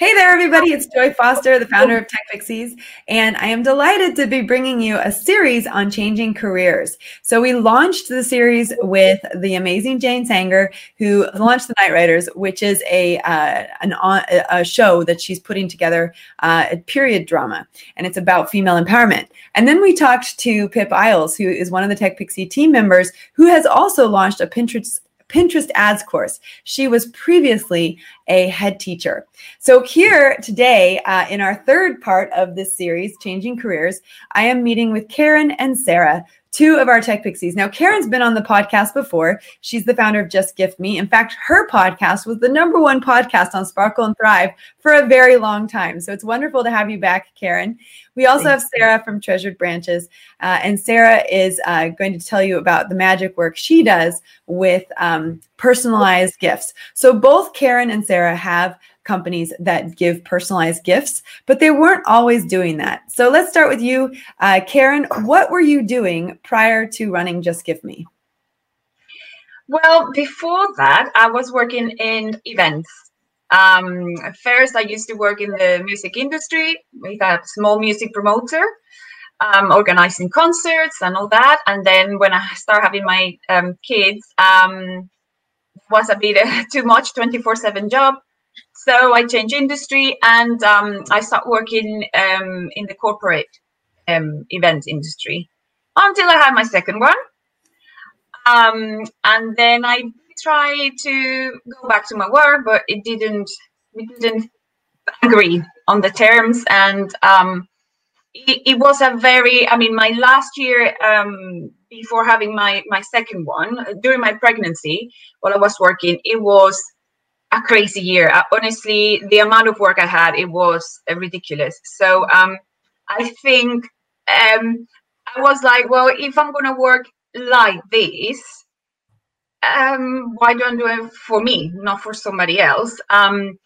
Hey there, everybody. It's Joy Foster, the founder of Tech Pixies, and I am delighted to be bringing you a series on changing careers. So, we launched the series with the amazing Jane Sanger, who launched The Night Riders, which is a, uh, an, a show that she's putting together, uh, a period drama, and it's about female empowerment. And then we talked to Pip Isles, who is one of the Tech Pixie team members, who has also launched a Pinterest Pinterest ads course. She was previously a head teacher. So, here today, uh, in our third part of this series, Changing Careers, I am meeting with Karen and Sarah, two of our tech pixies. Now, Karen's been on the podcast before. She's the founder of Just Gift Me. In fact, her podcast was the number one podcast on Sparkle and Thrive for a very long time. So it's wonderful to have you back, Karen. We also have Sarah from Treasured Branches. Uh, and Sarah is uh, going to tell you about the magic work she does with um, personalized gifts. So both Karen and Sarah have companies that give personalized gifts, but they weren't always doing that. So let's start with you, uh, Karen. What were you doing prior to running Just Gift Me? Well, before that, I was working in events. Um, first, I used to work in the music industry with a small music promoter, um, organizing concerts and all that. And then when I started having my um, kids, um, was a bit uh, too much 24 7 job so I changed industry and um, I started working um, in the corporate um, event industry until I had my second one. Um, and then I tried to go back to my work, but it didn't. We didn't agree on the terms, and um, it, it, was a very. I mean, my last year um, before having my my second one during my pregnancy, while I was working, it was a crazy year. Uh, honestly, the amount of work I had, it was uh, ridiculous. So um, I think um, I was like, well, if I'm going to work like this, um, why don't I do it for me, not for somebody else? Um,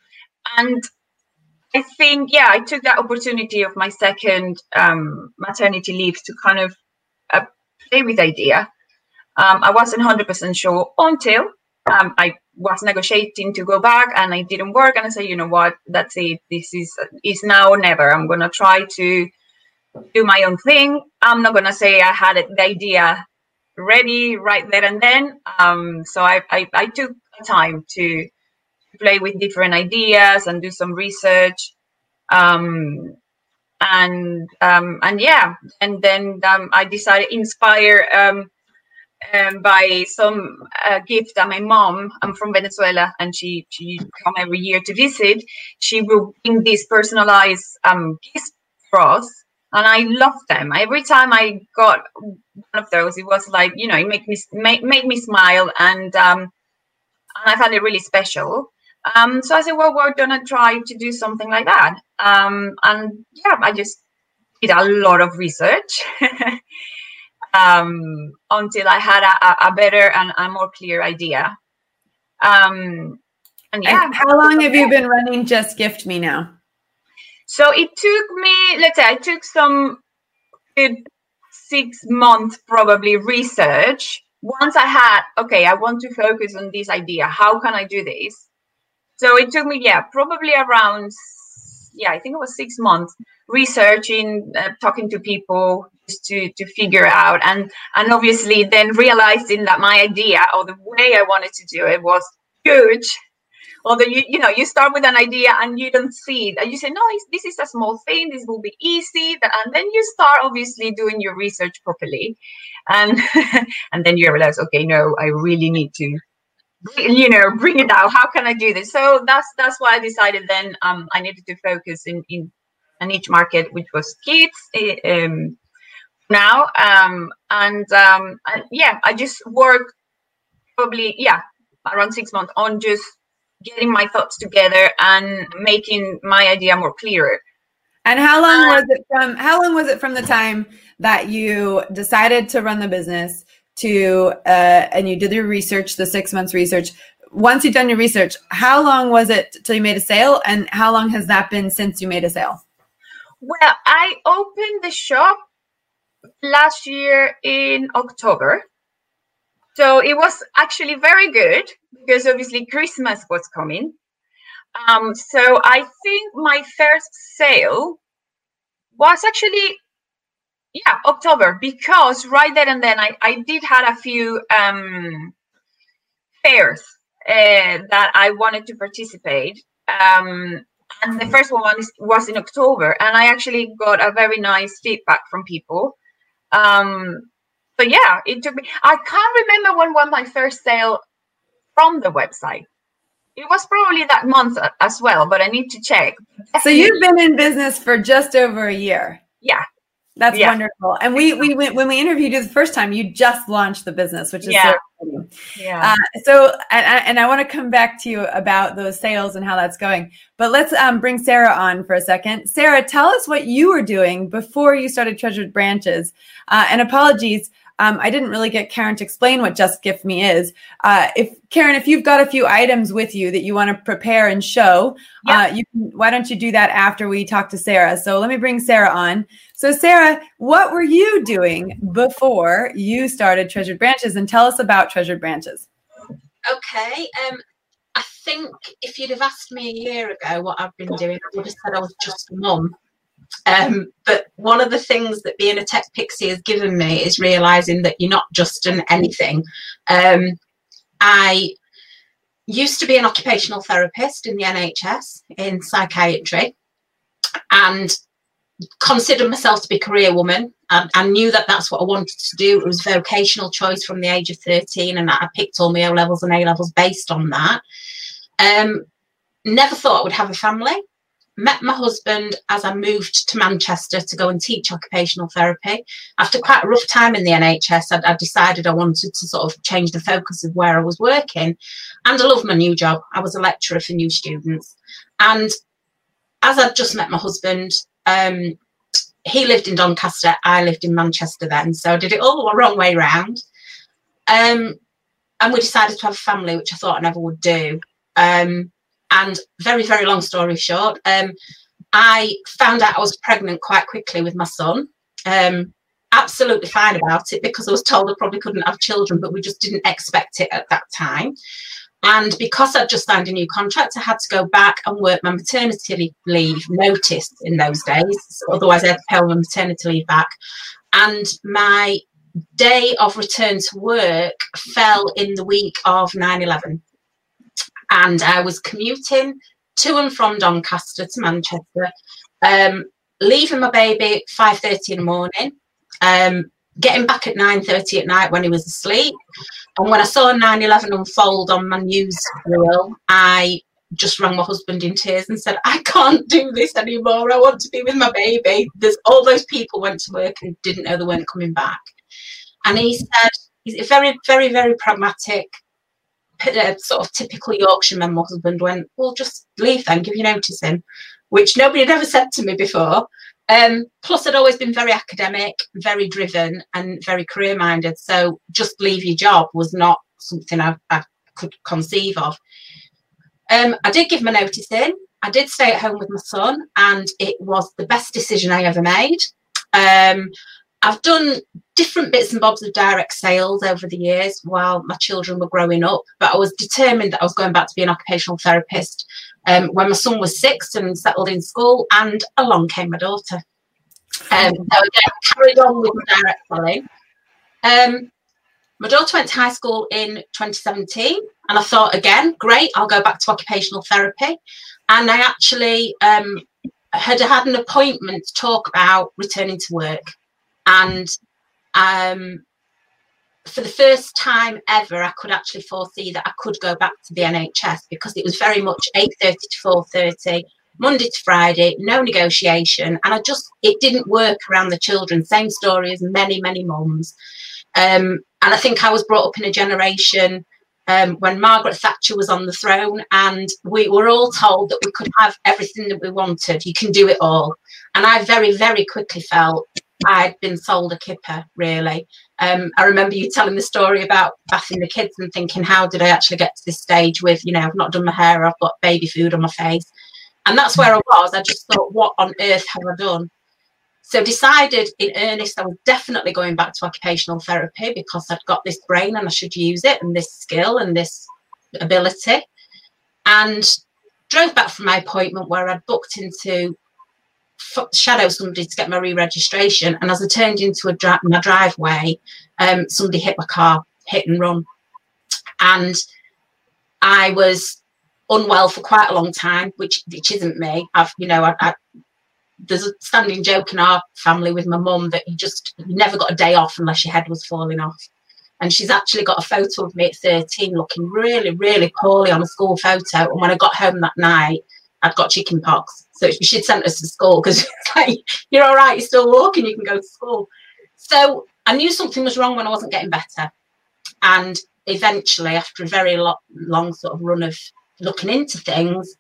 and I think, yeah, I took that opportunity of my second um, maternity leave to kind of uh, play with the idea. Um, I wasn't 100% sure until um, I was negotiating to go back and it didn't work. And I said, you know what, that's it. This is is now or never. I'm gonna try to do my own thing. I'm not gonna say I had the idea ready right there and then. Um, so I, I, I took time to play with different ideas and do some research. Um, and um, and yeah, and then um, I decided inspire um, um, by some uh, gift that my mom, I'm from Venezuela, and she she come every year to visit. She will bring these personalized um, gifts for us, and I love them. Every time I got one of those, it was like you know, it make me make, make me smile, and um, and I found it really special. Um, so I said, well, we're gonna try to do something like that. Um, and yeah, I just did a lot of research. um, until I had a, a better and a more clear idea. Um, and yeah. And how long have you been running Just Gift Me now? So it took me, let's say, I took some good six months probably research. Once I had, okay, I want to focus on this idea. How can I do this? So it took me, yeah, probably around, yeah, I think it was six months researching, uh, talking to people, to to figure out. And and obviously then realizing that my idea or the way i wanted to do it was huge. Although you you know you start with an idea and you don't see it. And you say no this is a small thing. This will be easy. And then you start obviously doing your research properly. And and then you realize okay no i really need to you know bring it out. How can i do this? So that's that's why i decided then um i needed to focus in in a niche market which was kids eh, um now um, and, um, and yeah i just work probably yeah around six months on just getting my thoughts together and making my idea more clearer. And how long was it from how long was it from the time that you decided to run the business to uh, and you did your research the six months research? Once you've done your research how long was it till you made a sale and how long has that been since you made a sale? Well i opened the shop last year in October. So it was actually very good because obviously Christmas was coming. Um, so I think my first sale was actually yeah October because right there and then I, I did had a few um, fairs uh, that I wanted to participate. Um, and the first one was in October, and I actually got a very nice feedback from people. Um, so yeah, it took me. I can't remember when was my first sale from the website. It was probably that month as well, but I need to check. So you've been in business for just over a year. Yeah. That's yeah. wonderful. And we we went when we interviewed you the first time, you just launched the business, which is yeah. So yeah. Uh, so and, and I want to come back to you about those sales and how that's going. But let's um, bring Sarah on for a second. Sarah, tell us what you were doing before you started Treasured Branches. Uh, and apologies, um, I didn't really get Karen to explain what Just Gift Me is. Uh, if Karen, if you've got a few items with you that you want to prepare and show, uh, you can, why don't you do that after we talk to Sarah? So let me bring Sarah on. So Sarah, what were you doing before you started Treasured Branches, and tell us about Treasured Branches? Okay. Um, I think if you'd have asked me a year ago what I've been doing, I would have said I was just a mum. Um, but one of the things that being a tech pixie has given me is realizing that you're not just an anything. Um, I used to be an occupational therapist in the NHS in psychiatry and considered myself to be a career woman. I, I knew that that's what I wanted to do. It was vocational choice from the age of 13 and I picked all my O levels and A levels based on that. Um, never thought I would have a family met my husband as I moved to Manchester to go and teach occupational therapy. After quite a rough time in the NHS, I, I decided I wanted to sort of change the focus of where I was working. And I love my new job. I was a lecturer for new students. And as I'd just met my husband, um, he lived in Doncaster, I lived in Manchester then. So I did it all the wrong way round. Um, and we decided to have a family, which I thought I never would do. Um, and very, very long story short, um, I found out I was pregnant quite quickly with my son. Um, absolutely fine about it because I was told I probably couldn't have children, but we just didn't expect it at that time. And because I'd just signed a new contract, I had to go back and work my maternity leave notice in those days. So otherwise, I had to pay my maternity leave back. And my day of return to work fell in the week of 9 11 and I was commuting to and from Doncaster to Manchester, um, leaving my baby five thirty in the morning, um, getting back at nine thirty at night when he was asleep. And when I saw 9/11 unfold on my news reel, I just rang my husband in tears and said, "I can't do this anymore. I want to be with my baby." There's all those people went to work and didn't know they weren't coming back, and he said, "He's very, very, very pragmatic." A sort of typical Yorkshireman husband went, well, just leave then, give you notice in, which nobody had ever said to me before. Um, plus, I'd always been very academic, very driven, and very career minded. So, just leave your job was not something I, I could conceive of. Um, I did give my notice in. I did stay at home with my son, and it was the best decision I ever made. Um, I've done different bits and bobs of direct sales over the years while my children were growing up, but I was determined that I was going back to be an occupational therapist um, when my son was six and settled in school, and along came my daughter. Um, so again, carried on with direct selling. Um, my daughter went to high school in 2017, and I thought, again, great, I'll go back to occupational therapy. And I actually um, had had an appointment to talk about returning to work and um, for the first time ever, I could actually foresee that I could go back to the NHS because it was very much 8.30 to 4.30, Monday to Friday, no negotiation. And I just, it didn't work around the children. Same story as many, many mums. Um, and I think I was brought up in a generation um, when Margaret Thatcher was on the throne, and we were all told that we could have everything that we wanted. You can do it all. And I very, very quickly felt I'd been sold a kipper, really. Um, I remember you telling the story about bathing the kids and thinking, how did I actually get to this stage with, you know, I've not done my hair, I've got baby food on my face. And that's where I was. I just thought, what on earth have I done? So decided in earnest I was definitely going back to occupational therapy because I'd got this brain and I should use it and this skill and this ability. And drove back from my appointment where I'd booked into shadow somebody to get my re-registration. And as I turned into a dri- my driveway um, somebody hit my car hit and run. And I was unwell for quite a long time which which isn't me. I've you know I, I there's a standing joke in our family with my mum that you just you never got a day off unless your head was falling off. And she's actually got a photo of me at 13 looking really really poorly on a school photo. And when I got home that night I'd got chicken pox so she'd sent us to school because like, you're all right, you're still walking, you can go to school. So I knew something was wrong when I wasn't getting better. And eventually, after a very lo- long sort of run of looking into things,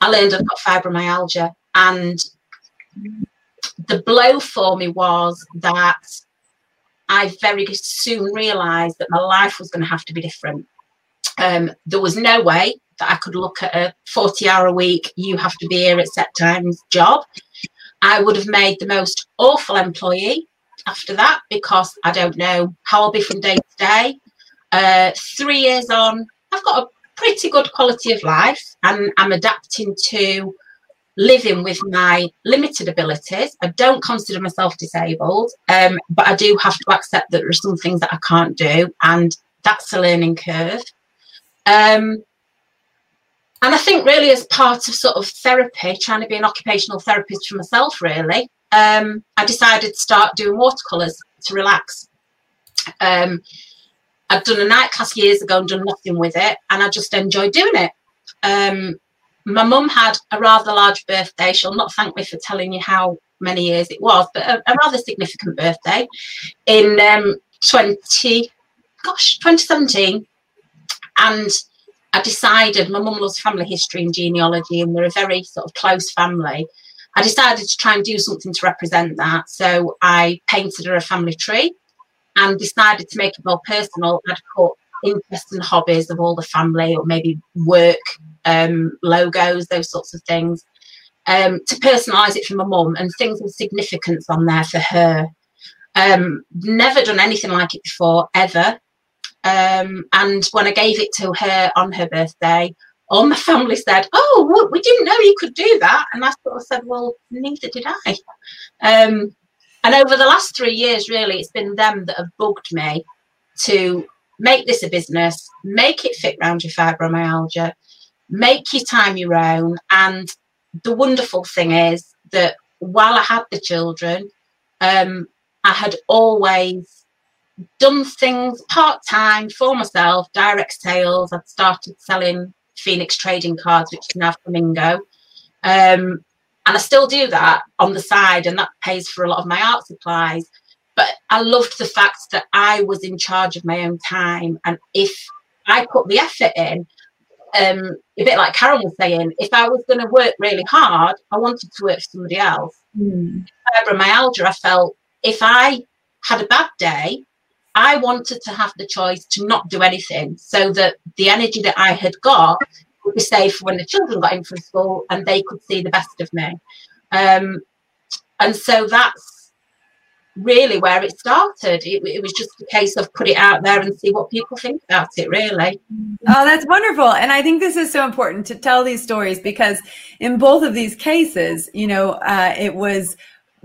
I learned I've got fibromyalgia. And the blow for me was that I very soon realised that my life was going to have to be different. Um, there was no way that I could look at a 40 hour a week, you have to be here at set times job. I would have made the most awful employee after that because I don't know how I'll be from day to day. Uh, three years on, I've got a pretty good quality of life and I'm adapting to living with my limited abilities. I don't consider myself disabled, um, but I do have to accept that there are some things that I can't do, and that's a learning curve. Um, and I think really as part of sort of therapy, trying to be an occupational therapist for myself, really, um, I decided to start doing watercolours to relax. Um, I'd done a night class years ago and done nothing with it, and I just enjoyed doing it. Um, my mum had a rather large birthday. She'll not thank me for telling you how many years it was, but a, a rather significant birthday in um, 20, gosh, 2017. And I decided my mum loves family history and genealogy, and we're a very sort of close family. I decided to try and do something to represent that. So I painted her a family tree and decided to make it more personal. I'd put interests and hobbies of all the family, or maybe work um, logos, those sorts of things, um, to personalise it for my mum and things with significance on there for her. Um, never done anything like it before, ever. Um, and when I gave it to her on her birthday, all my family said, "Oh, we didn't know you could do that." And I sort of said, "Well, neither did I." Um, and over the last three years, really, it's been them that have bugged me to make this a business, make it fit round your fibromyalgia, make your time your own. And the wonderful thing is that while I had the children, um, I had always done things part time for myself, direct sales. I've started selling Phoenix trading cards, which is now Flamingo. Um, and I still do that on the side, and that pays for a lot of my art supplies. But I loved the fact that I was in charge of my own time. And if I put the effort in, um, a bit like Karen was saying, if I was going to work really hard, I wanted to work for somebody else. Mm. Fibromyalgia, I felt if I had a bad day, I wanted to have the choice to not do anything so that the energy that I had got would be safe when the children got in from school and they could see the best of me. Um, and so that's really where it started. It, it, was just a case of put it out there and see what people think about it, really. Oh, that's wonderful. And I think this is so important to tell these stories because in both of these cases, you know, uh, it was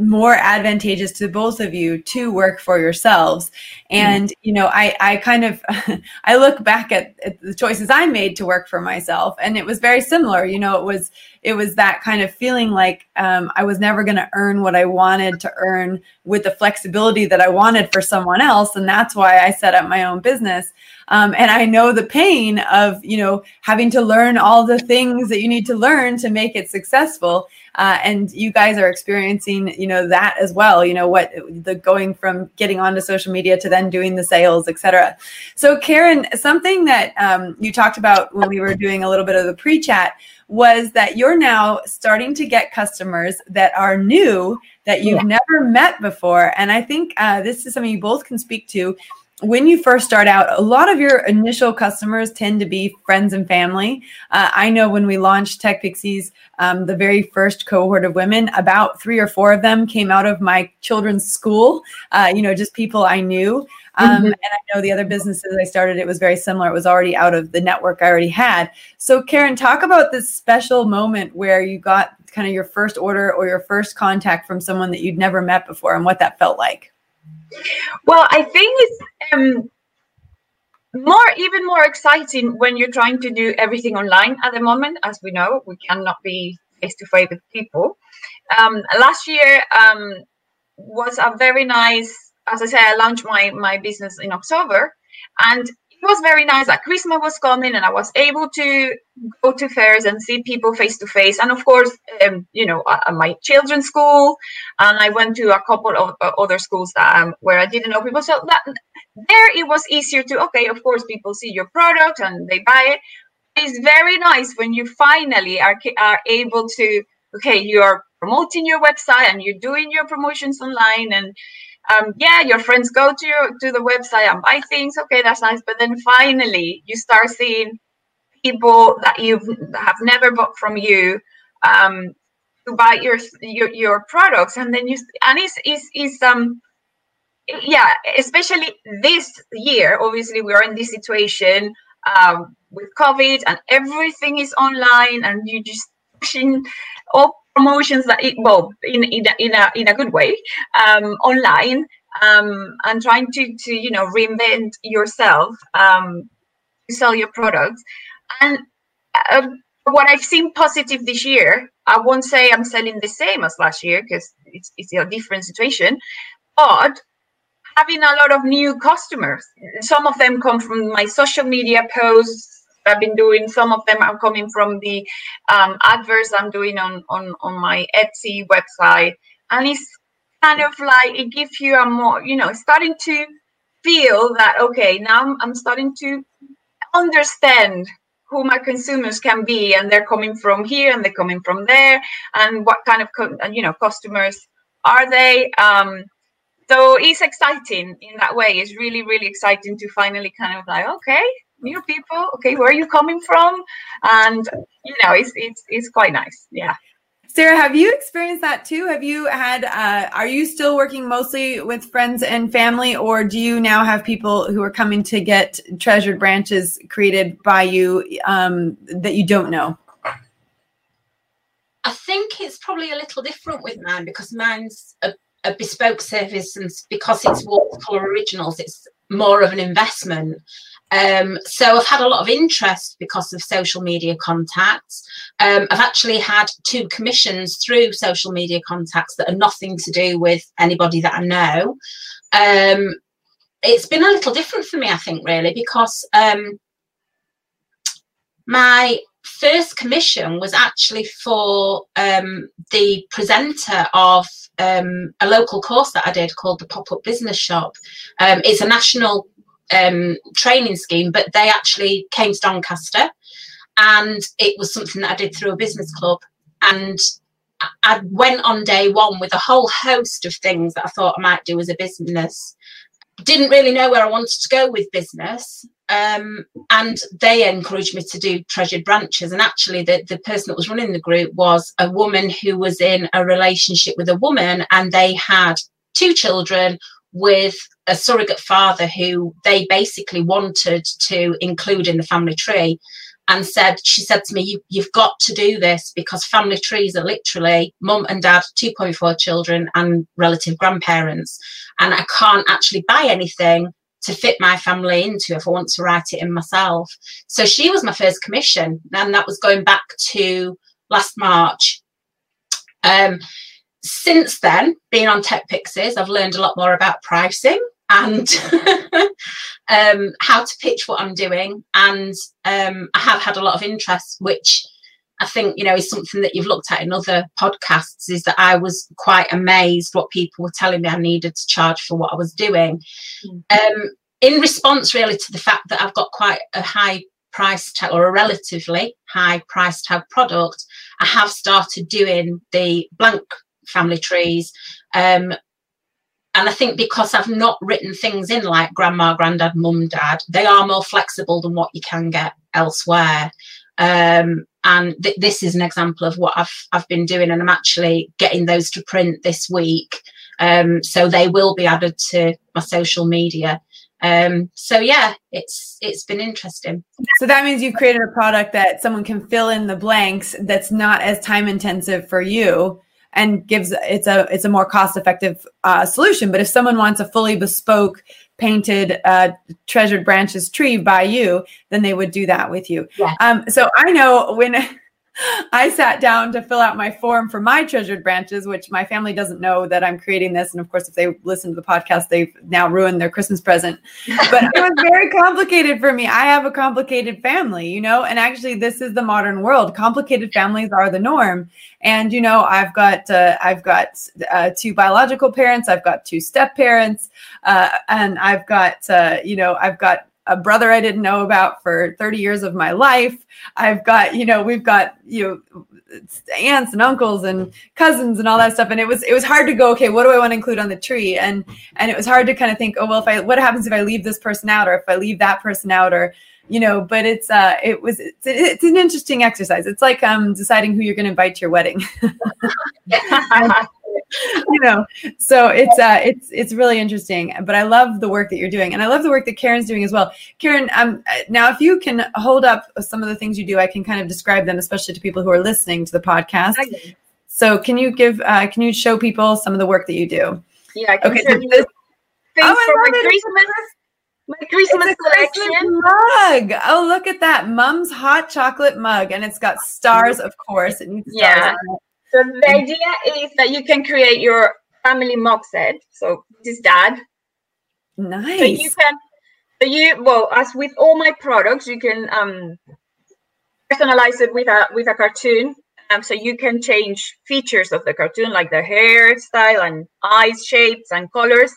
more advantageous to both of you to work for yourselves. And mm-hmm. you know i i kind of i look back at, at, the choices i made to work for myself and it was very similar. You know it was it was that kind of feeling like um, i was never going to earn what i wanted to earn with the flexibility that i wanted for someone else and that's why i set up my own business um, and i know the pain of you know having to learn all the things that you need to learn to make it successful. Uh, and you guys are experiencing you know that as well you know what the going from getting onto social media to then doing the sales etc so karen something that um, you talked about when we were doing a little bit of the pre-chat was that you're now starting to get customers that are new that you've yeah. never met before. And i think uh, this is something you both can speak to when you first start out, a lot of your initial customers tend to be friends and family. Uh, I know when we launched Tech Pixies, um, the very first cohort of women, about three or four of them came out of my children's school. Uh, you know, just people I knew. Um, mm-hmm. And I know the other businesses I started, it was very similar. It was already out of the network I already had. So, Karen, talk about this special moment where you got kind of your first order or your first contact from someone that you'd never met before and what that felt like. Well, I think it's um, more, even more exciting when you're trying to do everything online at the moment. As we know, we cannot be face to face with people. Um, last year um, was a very nice as I say, I launched my my business in October, and was very nice. Like Christmas was coming, and I was able to go to fairs and see people face to face. And of course, um, you know, at my children's school, and I went to a couple of uh, other schools that um, where I didn't know people. So that there, it was easier to okay. Of course, people see your product and they buy it. It's very nice when you finally are are able to okay, you are promoting your website and you're doing your promotions online and um, yeah, your friends go to to the website and buy things. Okay, that's nice. But then finally, you start seeing people that you have never bought from you um, to buy your, your your products, and then you and it's it's, it's um yeah, especially this year. Obviously, we are in this situation um, with COVID, and everything is online, and you just pushing all promotions that it, well in in a, in a, in a good way um, online um, and trying to to you know reinvent yourself um, to sell your products. And uh, what I've seen positive this year I won't say I'm selling the same as last year because it's, it's a different situation but having a lot of new customers some of them come from my social media posts I've been doing. Some of them are coming from the um, adverts I'm doing on, on, on my Etsy website. And it's kind of like it gives you a more, you know, starting to feel that, okay, now I'm I'm starting to understand who my consumers can be and they're coming from here and they're coming from there and what kind of you know customers are they um so it's exciting in that way it's really really exciting to finally kind of like okay new people okay where are you coming from and you know it's it's it's quite nice yeah Sarah, have you experienced that too? Have you had, uh, are you still working mostly with friends and family, or do you now have people who are coming to get treasured branches created by you um, that you don't know? I think it's probably a little different with mine because mine's a, a bespoke service, and because it's watercolor originals, it's more of an investment. Um, so I've had a lot of interest because of social media contacts. Um, I've actually had two commissions through social media contacts that are nothing to do with anybody that I know. Um, it's been a little different for me, I think, really, because um, my first commission was actually for um, the presenter of um, a local course that I did called the Pop Up Business Shop. It's a national um, training scheme, but they actually came to Doncaster, and it was something that I did through a business club. And I went on day one with a whole host of things that I thought I might do as a business. Didn't really know where I wanted to go with business. Um, and they encouraged me to do treasured branches. And actually, the, the person that was running the group was a woman who was in a relationship with a woman, and they had two children, with a surrogate father who they basically wanted to include in the family tree and said she said to me you, you've got to do this because family trees are literally mum and dad 2.4 children and relative grandparents. And i can't actually buy anything to fit my family into if i want to write it in myself. So she was my first commission and that was going back to last march. Um, since then, being on Tech Pixies, I've learned a lot more about pricing and um, how to pitch what I'm doing. And um, I have had a lot of interest, which I think you know is something that you've looked at in other podcasts. Is that I was quite amazed what people were telling me I needed to charge for what I was doing. Mm-hmm. Um, in response, really, to the fact that I've got quite a high price tag or a relatively high price tag product, I have started doing the blank family trees. Um, and I think because I've not written things in like grandma, granddad, mum, dad, they are more flexible than what you can get elsewhere. Um, and th- this is an example of what I've I've been doing, and I'm actually getting those to print this week. Um, so they will be added to my social media. Um, so yeah, it's it's been interesting. So that means you've created a product that someone can fill in the blanks that's not as time intensive for you and gives it's a it's a more cost effective uh, solution. But if someone wants a fully bespoke painted uh, treasured branches tree by you, then they would do that with you. Yeah. Um, so I know when I sat down to fill out my form for my treasured branches, which my family doesn't know that I'm creating this. And of course, if they listen to the podcast, they've now ruined their Christmas present. But it was very complicated for me. I have a complicated family, you know, and actually, this is the modern world. Complicated families are the norm. And you know, I've got uh, I've got uh, two biological parents, I've got two step parents, uh, and I've got uh, you know I've got a brother I didn't know about for 30 years of my life. I've got, you know, we've got, you know, aunts and uncles and cousins and all that stuff. And it was, it was hard to go, okay, what do I want to include on the tree? And, and it was hard to kind of think, oh, well, if I, what happens if I leave this person out or if I leave that person out or, you know, but it's, uh, it was, it's, it's an interesting exercise. It's like, um, deciding who you're going to invite to your wedding. you know so it's uh it's it's really interesting but i love the work that you're doing and i love the work that karen's doing as well. Karen um now if you can hold up some of the things you do i can kind of describe them especially to people who are listening to the podcast. So can you give uh can you show people some of the work that you do? Yeah okay so this, oh, for my christmas my Christmas collection. mug. Oh, look at that, Mum's hot chocolate mug, and it's got stars, of course. It needs yeah. So the idea is that you can create your family mug set. So this is dad. Nice. So you can so you well as with all my products, you can um personalize it with a with a cartoon. Um, so you can change features of the cartoon like the hairstyle and eyes shapes and colors.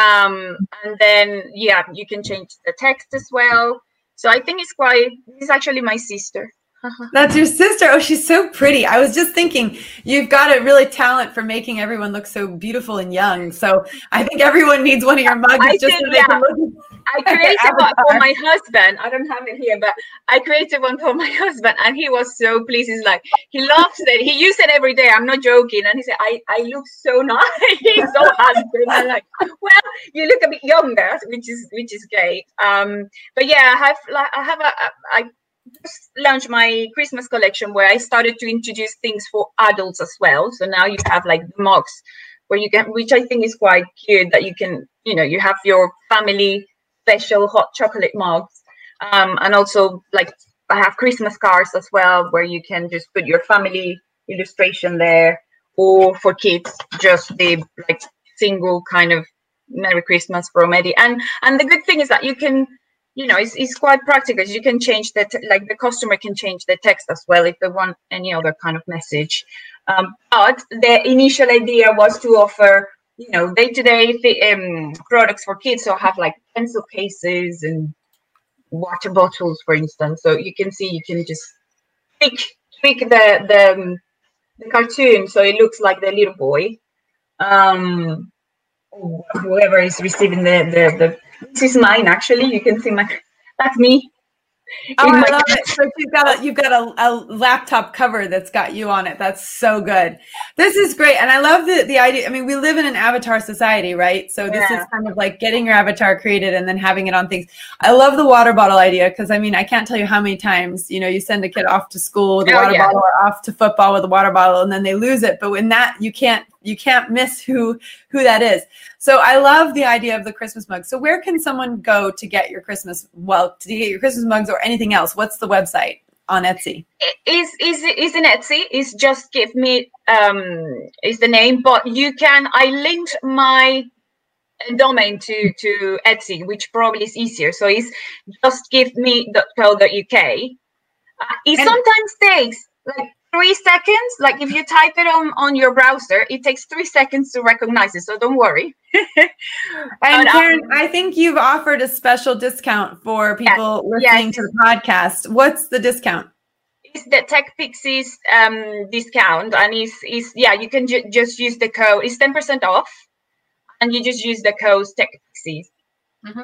Um, and then yeah, you can change the text as well. So I think it's quite this is actually my sister. That's your sister. Oh, she's so pretty. I was just thinking you've got a really talent for making everyone look so beautiful and young. So I think everyone needs one of your mugs I just so yeah. I created one for my husband. I don't have it here, but I created one for my husband, and he was so pleased. He's like, he loves it. He uses it every day. I'm not joking. And he said, I, I look so nice. He's so happy. I'm like, well, you look a bit younger, which is which is great. Um, but yeah, I have like I have a I launched my Christmas collection where I started to introduce things for adults as well. So now you have like the mugs where you can, which I think is quite cute that you can, you know, you have your family special hot chocolate mugs. Um, and also like I have Christmas cards as well where you can just put your family illustration there or for kids just the like single kind of Merry Christmas from Eddie. And and the good thing is that you can you know it's, it's quite practical. You can change that like the customer can change the text as well if they want any other kind of message. Um, but the initial idea was to offer you know day-to-day um, products for kids. So have like pencil cases and water bottles for instance. So you can see you can just tweak tweak the the, um, the cartoon. So it looks like the little boy. Um whoever is receiving the the, the this is mine actually. You can see my that's me. Oh, I love it. So you've got a you've got a, a, laptop cover that's got you on it. That's so good. This is great, and I love the the idea. I mean, we live in an avatar society, right? So this yeah. is kind of like getting your avatar created and then having it on things. I love the water bottle idea because I mean, I can't tell you how many times you know you send a kid off to school with a oh, water yeah. bottle or off to football with a water bottle, and then they lose it. But when that you can't you can't miss who who that is. So I love the idea of the Christmas mug. So where can someone go to get your Christmas well to get your Christmas mugs or anything else? What's the website? on Etsy? Is is is in Etsy? Is just gift me um is the name, but you can. I linked my domain to to Etsy, which probably is easier. So it's just give me me.co.uk. Uh, it and sometimes takes like three seconds like if you type it on on your browser it takes three seconds to recognize it so don't worry and karen um, i think you've offered a special discount for people yes, listening yes. to the podcast what's the discount it's the tech pixies um discount and is is yeah you can ju- just use the code it's 10% off and you just use the code TechPixies mm-hmm.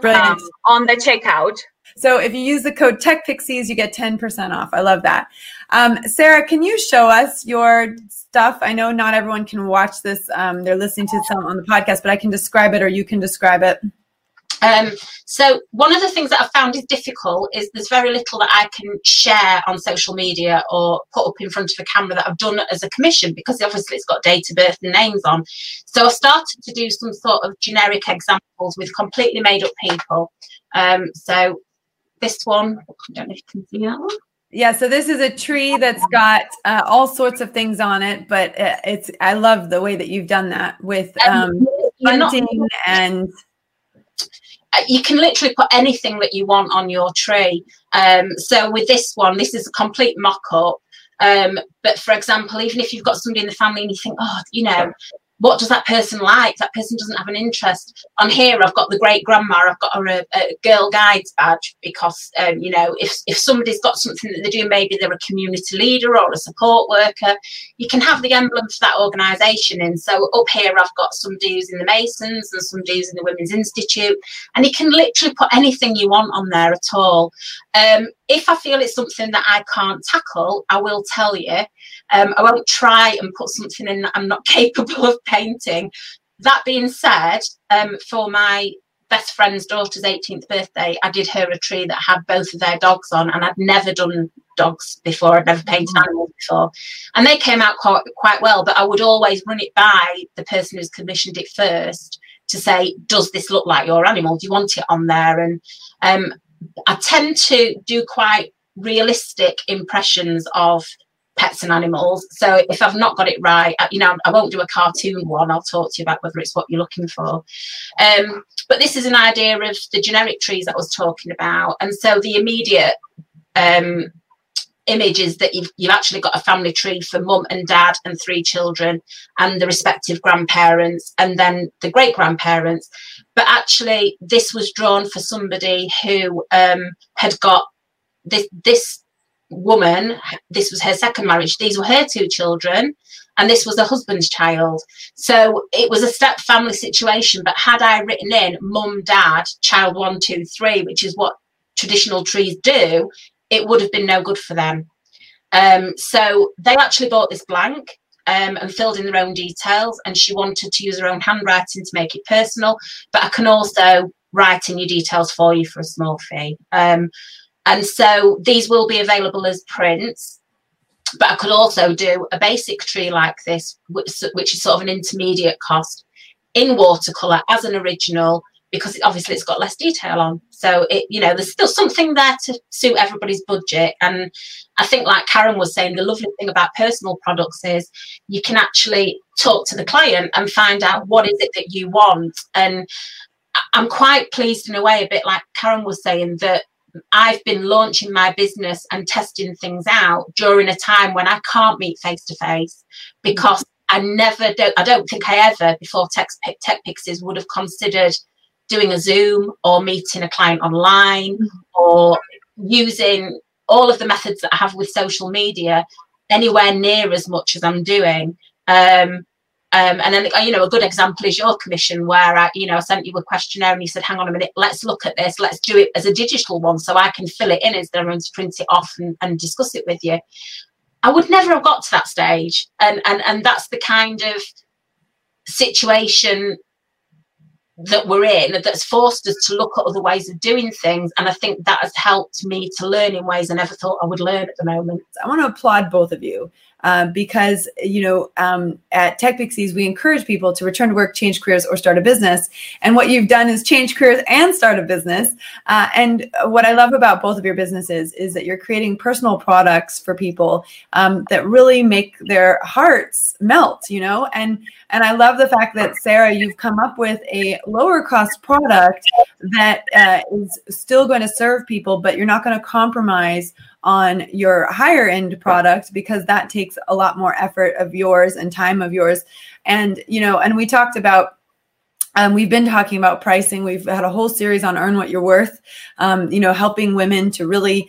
Brilliant. Um, on the checkout. So if you use the code TechPixies, you get 10% off. I love that. Um, Sarah, can you show us your stuff? I know not everyone can watch this. Um, they're listening to some on the podcast, but I can describe it or you can describe it. Um, so one of the things that I've found is difficult is there's very little that I can share on social media or put up in front of a camera that I've done as a commission because obviously it's got date of birth and names on. So I started to do some sort of generic examples with completely made up people. Um, so this one, I don't know if you can see that one. Yeah, so this is a tree that's got uh, all sorts of things on it, but uh, it's I love the way that you've done that with um, bunting and you can literally put anything that you want on your tree. Um, so with this one, this is a complete mock-up. Um, but for example, even if you've got somebody in the family and you think, oh, you know, what does that person like? That person doesn't have an interest. On here, I've got the great grandma. I've got a, a girl guides badge because, um, you know, if, if somebody's got something that they do, maybe they're a community leader or a support worker, you can have the emblem for that organisation. And so up here, I've got some dues in the Masons and some dues in the Women's Institute. And you can literally put anything you want on there at all. Um, if I feel it's something that I can't tackle, I will tell you. Um, I won't try and put something in that I'm not capable of painting. That being said, um, for my best friend's daughter's 18th birthday, I did her a tree that had both of their dogs on, and I'd never done dogs before. I'd never painted animals before, and they came out quite quite well. But I would always run it by the person who's commissioned it first to say, "Does this look like your animal? Do you want it on there?" And um, I tend to do quite realistic impressions of pets and animals. So if I've not got it right, you know, I won't do a cartoon one. I'll talk to you about whether it's what you're looking for. Um, but this is an idea of the generic trees that I was talking about. And so the immediate um, image is that you've, you've actually got a family tree for mum and dad and three children and the respective grandparents and then the great grandparents. But actually, this was drawn for somebody who um, had got this, this woman, this was her second marriage, these were her two children, and this was her husband's child. So it was a step family situation. But had I written in mum, dad, child one, two, three, which is what traditional trees do, it would have been no good for them. Um, so they actually bought this blank. Um, and filled in their own details, and she wanted to use her own handwriting to make it personal. But I can also write in your details for you for a small fee. Um, and so these will be available as prints. But I could also do a basic tree like this, which, is sort of an intermediate cost in watercolor as an original because obviously it's got less detail on. So it, you know, there's still something there to suit everybody's budget. And I think, like Karen was saying, the lovely thing about personal products is you can actually talk to the client and find out what is it that you want. And I'm quite pleased in a way, a bit like Karen was saying, that I've been launching my business and testing things out during a time when I can't meet face to face because I never don't I don't think I ever before Tech, Tech Pixies would have considered doing a Zoom or meeting a client online mm-hmm. or using all of the methods that I have with social media anywhere near as much as I'm doing. Um, um, and then, you know, a good example is your commission where I, you know, I sent you a questionnaire and you said, hang on a minute, let's look at this. Let's do it as a digital one so I can fill it in instead of having to print it off and, and discuss it with you. I would never have got to that stage. And, and, and that's the kind of situation that we're in that's forced us to look at other ways of doing things. And I think that has helped me to learn in ways I never thought I would learn at the moment. I want to applaud both of you uh, because you know um, at Tech Pixies we encourage people to return to work, change careers, or start a business. And what you've done is change careers and start a business. Uh, and what I love about both of your businesses is that you're creating personal products for people um, that really make their hearts melt. You know, and and I love the fact that Sarah, you've come up with a lower cost product that uh, is still going to serve people, but you're not going to compromise on your higher end product because that takes a lot more effort of yours and time of yours. And, you know, and we talked about um, we've been talking about pricing. We've had a whole series on earn what you're worth. Um, you know, helping women to really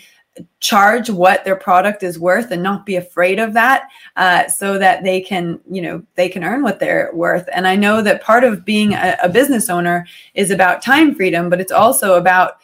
charge what their product is worth and not be afraid of that uh, so that they can you know they can earn what they're worth. And i know that part of being a, a business owner is about time freedom but it's also about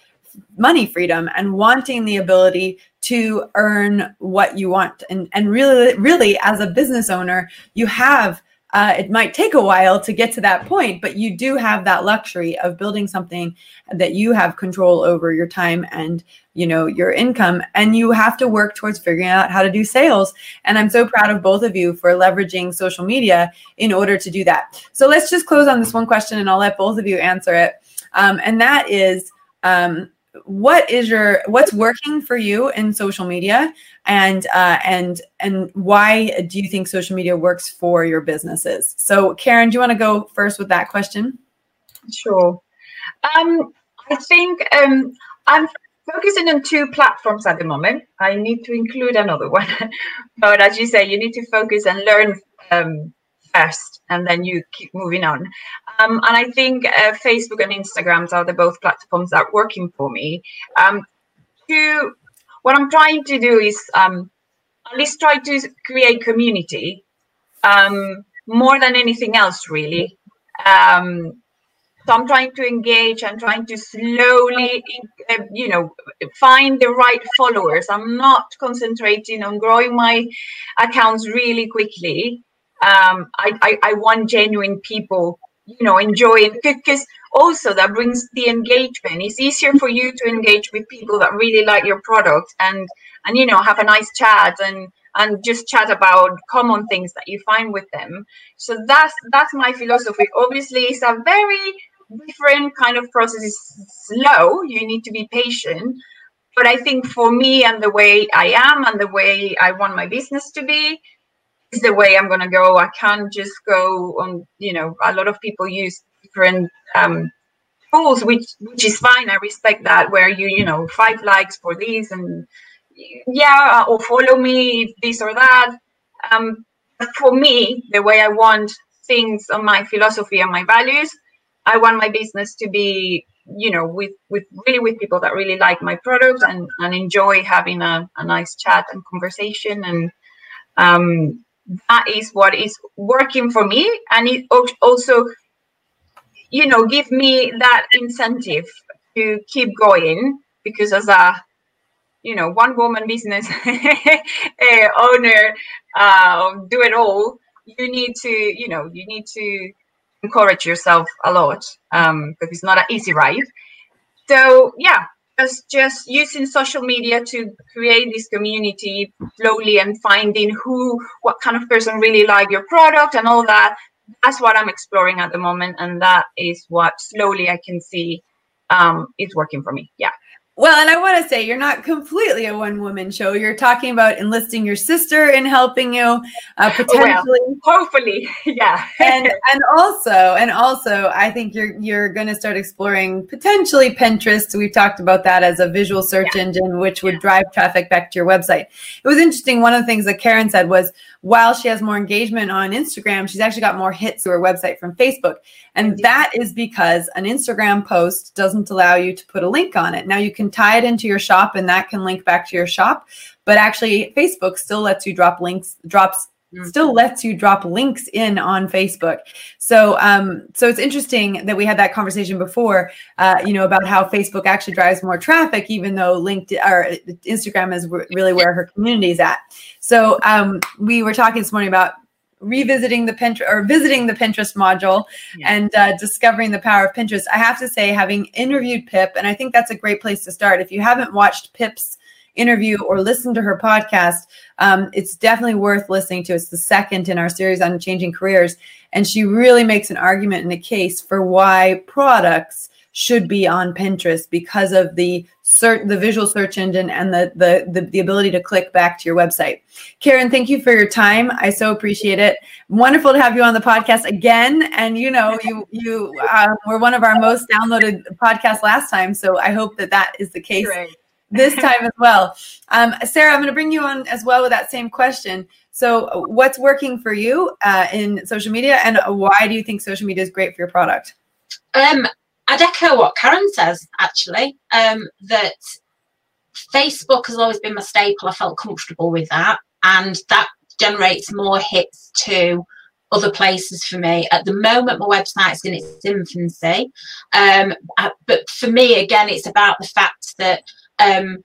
money freedom and wanting the ability to earn what you want. And and really really as a business owner you have uh, it might take a while to get to that point, but you do have that luxury of building something that you have control over your time and you know your income. And you have to work towards figuring out how to do sales. And i'm so proud of both of you for leveraging social media in order to do that. So let's just close on this one question and i'll let both of you answer it. Um, and that is um, what is your what's working for you in social media? And uh, and and why do you think social media works for your businesses? So karen do you want to go first with that question? Sure. Um, i think um, i'm focusing on two platforms at the moment. I need to include another one. But as you say you need to focus and learn um, first and then you keep moving on. Um, and i think uh, facebook and instagrams are the both platforms that are working for me. Um, to what i'm trying to do is um, at least try to create community um, more than anything else really. Um, so i'm trying to engage i'm trying to slowly uh, you know find the right followers. I'm not concentrating on growing my accounts really quickly um, I, I, I want genuine people, you know, enjoying because also that brings the engagement. It's easier for you to engage with people that really like your product and and you know have a nice chat and and just chat about common things that you find with them. So that's that's my philosophy. Obviously, it's a very different kind of process. It's slow. You need to be patient. But I think for me and the way I am and the way I want my business to be, is the way I'm going to go. I can't just go on, you know, a lot of people use different um, tools, which which is fine. I respect that. Where you, you know, five likes for this and yeah, or follow me this or that. Um, but for me, the way I want things on my philosophy and my values, I want my business to be, you know, with with really with people that really like my products and and enjoy having a, a nice chat and conversation and um that is what is working for me. And it also you know give me that incentive to keep going because as a you know one woman business uh, owner uh, do it all you need to you know you need to encourage yourself a lot um because it's not an easy ride. So yeah just using social media to create this community slowly and finding who what kind of person really like your product and all that. That's what i'm exploring at the moment and that is what slowly i can see um, is working for me. Yeah well, and I want to say you're not completely a one woman show. You're talking about enlisting your sister in helping you uh, potentially. Well, hopefully, yeah. and and also and also I think you're you're going to start exploring potentially Pinterest. We've talked about that as a visual search yeah. engine which would yeah. drive traffic back to your website. It was interesting one of the things that Karen said was while she has more engagement on Instagram, she's actually got more hits to her website from Facebook. And that is because an Instagram post doesn't allow you to put a link on it. Now you can tie it into your shop and that can link back to your shop, but actually Facebook still lets you drop links, drops mm. still lets you drop links in on Facebook. So, um, so it's interesting that we had that conversation before, uh, you know, about how Facebook actually drives more traffic, even though LinkedIn or Instagram is really where her community is at. So, um, we were talking this morning about revisiting the Pinterest or visiting the Pinterest module yeah. and uh, discovering the power of Pinterest. I have to say, having interviewed Pip, and I think that's a great place to start. If you haven't watched Pip's interview or listened to her podcast, um, it's definitely worth listening to. It's the second in our series on changing careers. And she really makes an argument and a case for why products should be on Pinterest because of the search, the visual search engine, and the, the, the the ability to click back to your website. Karen, thank you for your time. I so appreciate it. Wonderful to have you on the podcast again. And you know, you you uh, were one of our most downloaded podcasts last time, so I hope that that is the case. this time as well. Um, Sarah, I'm going to bring you on as well with that same question. So, what's working for you uh, in social media, and why do you think social media is great for your product? Um, I'd echo what Karen says, actually, um, that Facebook has always been my staple. I felt comfortable with that, and that generates more hits to other places for me. At the moment, my website's in its infancy, um, uh, but for me, again, it's about the fact that um,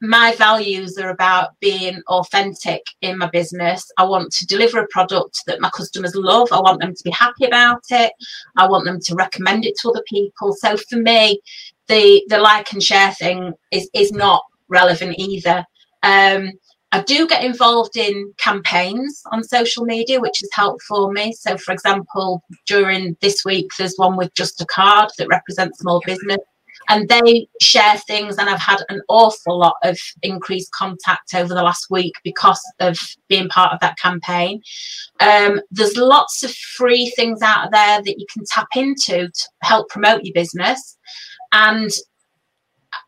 my values are about being authentic in my business. I want to deliver a product that my customers love. I want them to be happy about it. I want them to recommend it to other people. So for me, the the like and share thing is is not relevant either. Um, I do get involved in campaigns on social media, which has helped for me. So, for example, during this week, there's one with Just a Card that represents small business and they share things and i've had an awful lot of increased contact over the last week because of being part of that campaign. Um, there's lots of free things out there that you can tap into to help promote your business. And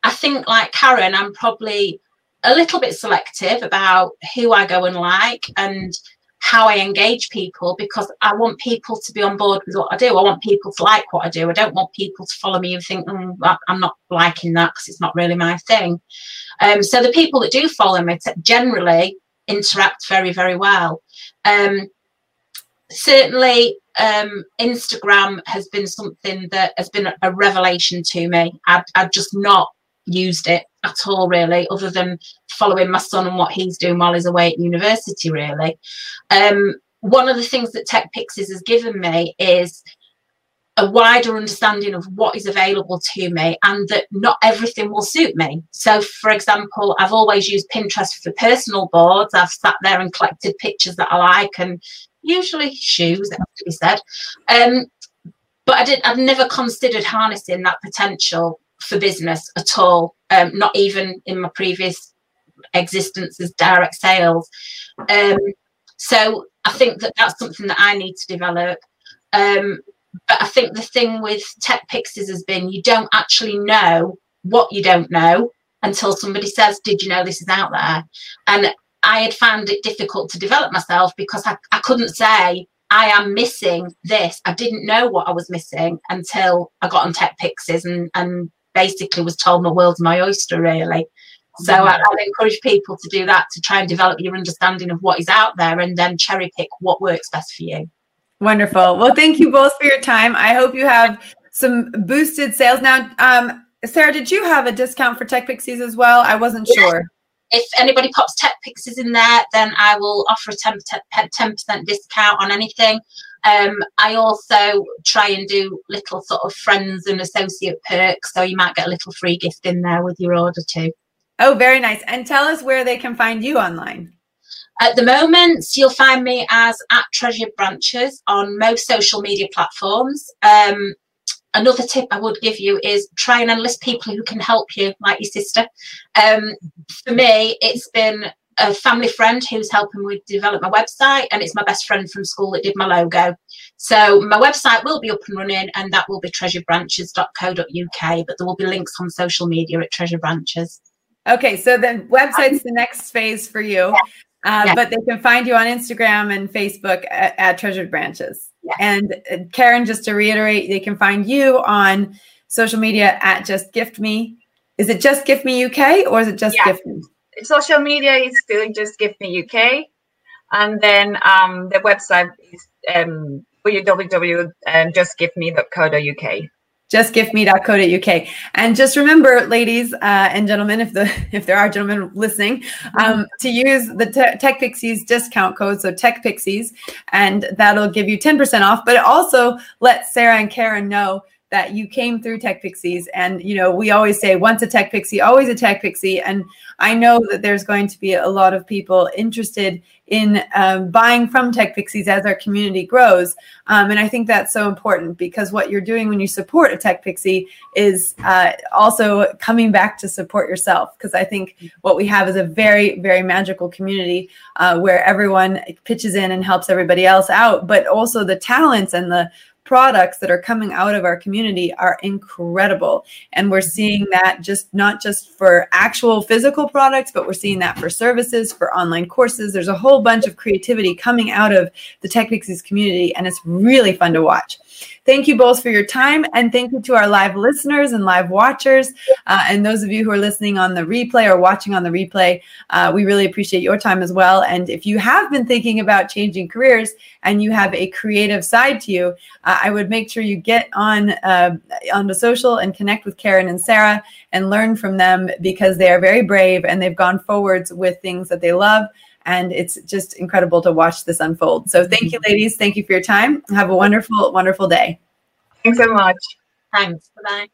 i think like karen i'm probably a little bit selective about who i go and like and how I engage people because I want people to be on board with what I do. I want people to like what I do. I don't want people to follow me and think, mm, I'm not liking that because it's not really my thing. Um, so the people that do follow me generally interact very, very well. Um, certainly, um, Instagram has been something that has been a revelation to me. I've, I've just not used it at all really other than following my son and what he's doing while he's away at university really um, one of the things that tech pixies has given me is a wider understanding of what is available to me and that not everything will suit me. So, for example, I've always used Pinterest for personal boards. I've sat there and collected pictures that I like and usually shoes, it has to be said. Um, but I didn't. I've never considered harnessing that potential for business at all, um, not even in my previous existence as direct sales. Um, so I think that that's something that I need to develop. Um, but I think the thing with Tech Pixies has been you don't actually know what you don't know until somebody says, Did you know this is out there? And I had found it difficult to develop myself because I, I couldn't say, I am missing this. I didn't know what I was missing until I got on Tech Pixies and, and basically was told my world's my oyster, really. So mm-hmm. I, I encourage people to do that to try and develop your understanding of what is out there and then cherry pick what works best for you. Wonderful. Well, thank you both for your time. I hope you have some boosted sales. Now, um, Sarah, did you have a discount for Tech Pixies as well? I wasn't yeah. sure. If anybody pops Tech Pixies in there, then I will offer a 10%, 10% discount on anything. Um, I also try and do little sort of friends and associate perks, so you might get a little free gift in there with your order too. Oh, very nice. And tell us where they can find you online. At the moment, you'll find me as at Treasured Branches on most social media platforms. Um, another tip I would give you is try and enlist people who can help you, like your sister. Um, for me, it's been a family friend who's helping me develop my website, and it's my best friend from school that did my logo. So my website will be up and running, and that will be treasurebranches.co.uk, But there will be links on social media at Treasure Branches. Okay, so the website's the next phase for you, uh, yeah. but they can find you on Instagram and Facebook at, at Treasured Branches. Yeah. And uh, Karen, just to reiterate, they can find you on social media at Just Gift Me. Is it Just Gift Me UK or is it Just yeah. Gift Me? Social media is still just Gift Me UK, and then um, the website is um, www.justgiftme.co.uk justgiftme.co.uk and just remember ladies uh, and gentlemen if the if there are gentlemen listening um, to use the te- tech pixies discount code so tech pixies and that'll give you 10% off. But also let sarah and karen know that you came through Tech Pixies. And, you know, we always say once a Tech Pixie, always a Tech Pixie. And I know that there's going to be a lot of people interested in um, buying from Tech Pixies as our community grows. Um, and I think that's so important because what you're doing when you support a Tech Pixie is uh, also coming back to support yourself. Because I think what we have is a very, very magical community uh, where everyone pitches in and helps everybody else out, but also the talents and the products that are coming out of our community are incredible. And we're mm-hmm. seeing that just not just for actual physical products, but we're seeing that for services, for online courses. There's a whole bunch of creativity coming out of the Tech Pixies community, and it's really fun to watch. Thank you both for your time. And thank you to our live listeners and live watchers. Uh, and those of you who are listening on the replay or watching on the replay, uh, we really appreciate your time as well. And if you have been thinking about changing careers and you have a creative side to you, uh, I would make sure you get on uh, on the social and connect with Karen and Sarah and learn from them because they are very brave and they've gone forwards with things that they love and it's just incredible to watch this unfold. So thank you, ladies. Thank you for your time. Have a wonderful, wonderful day. Thanks so much. Thanks. Bye.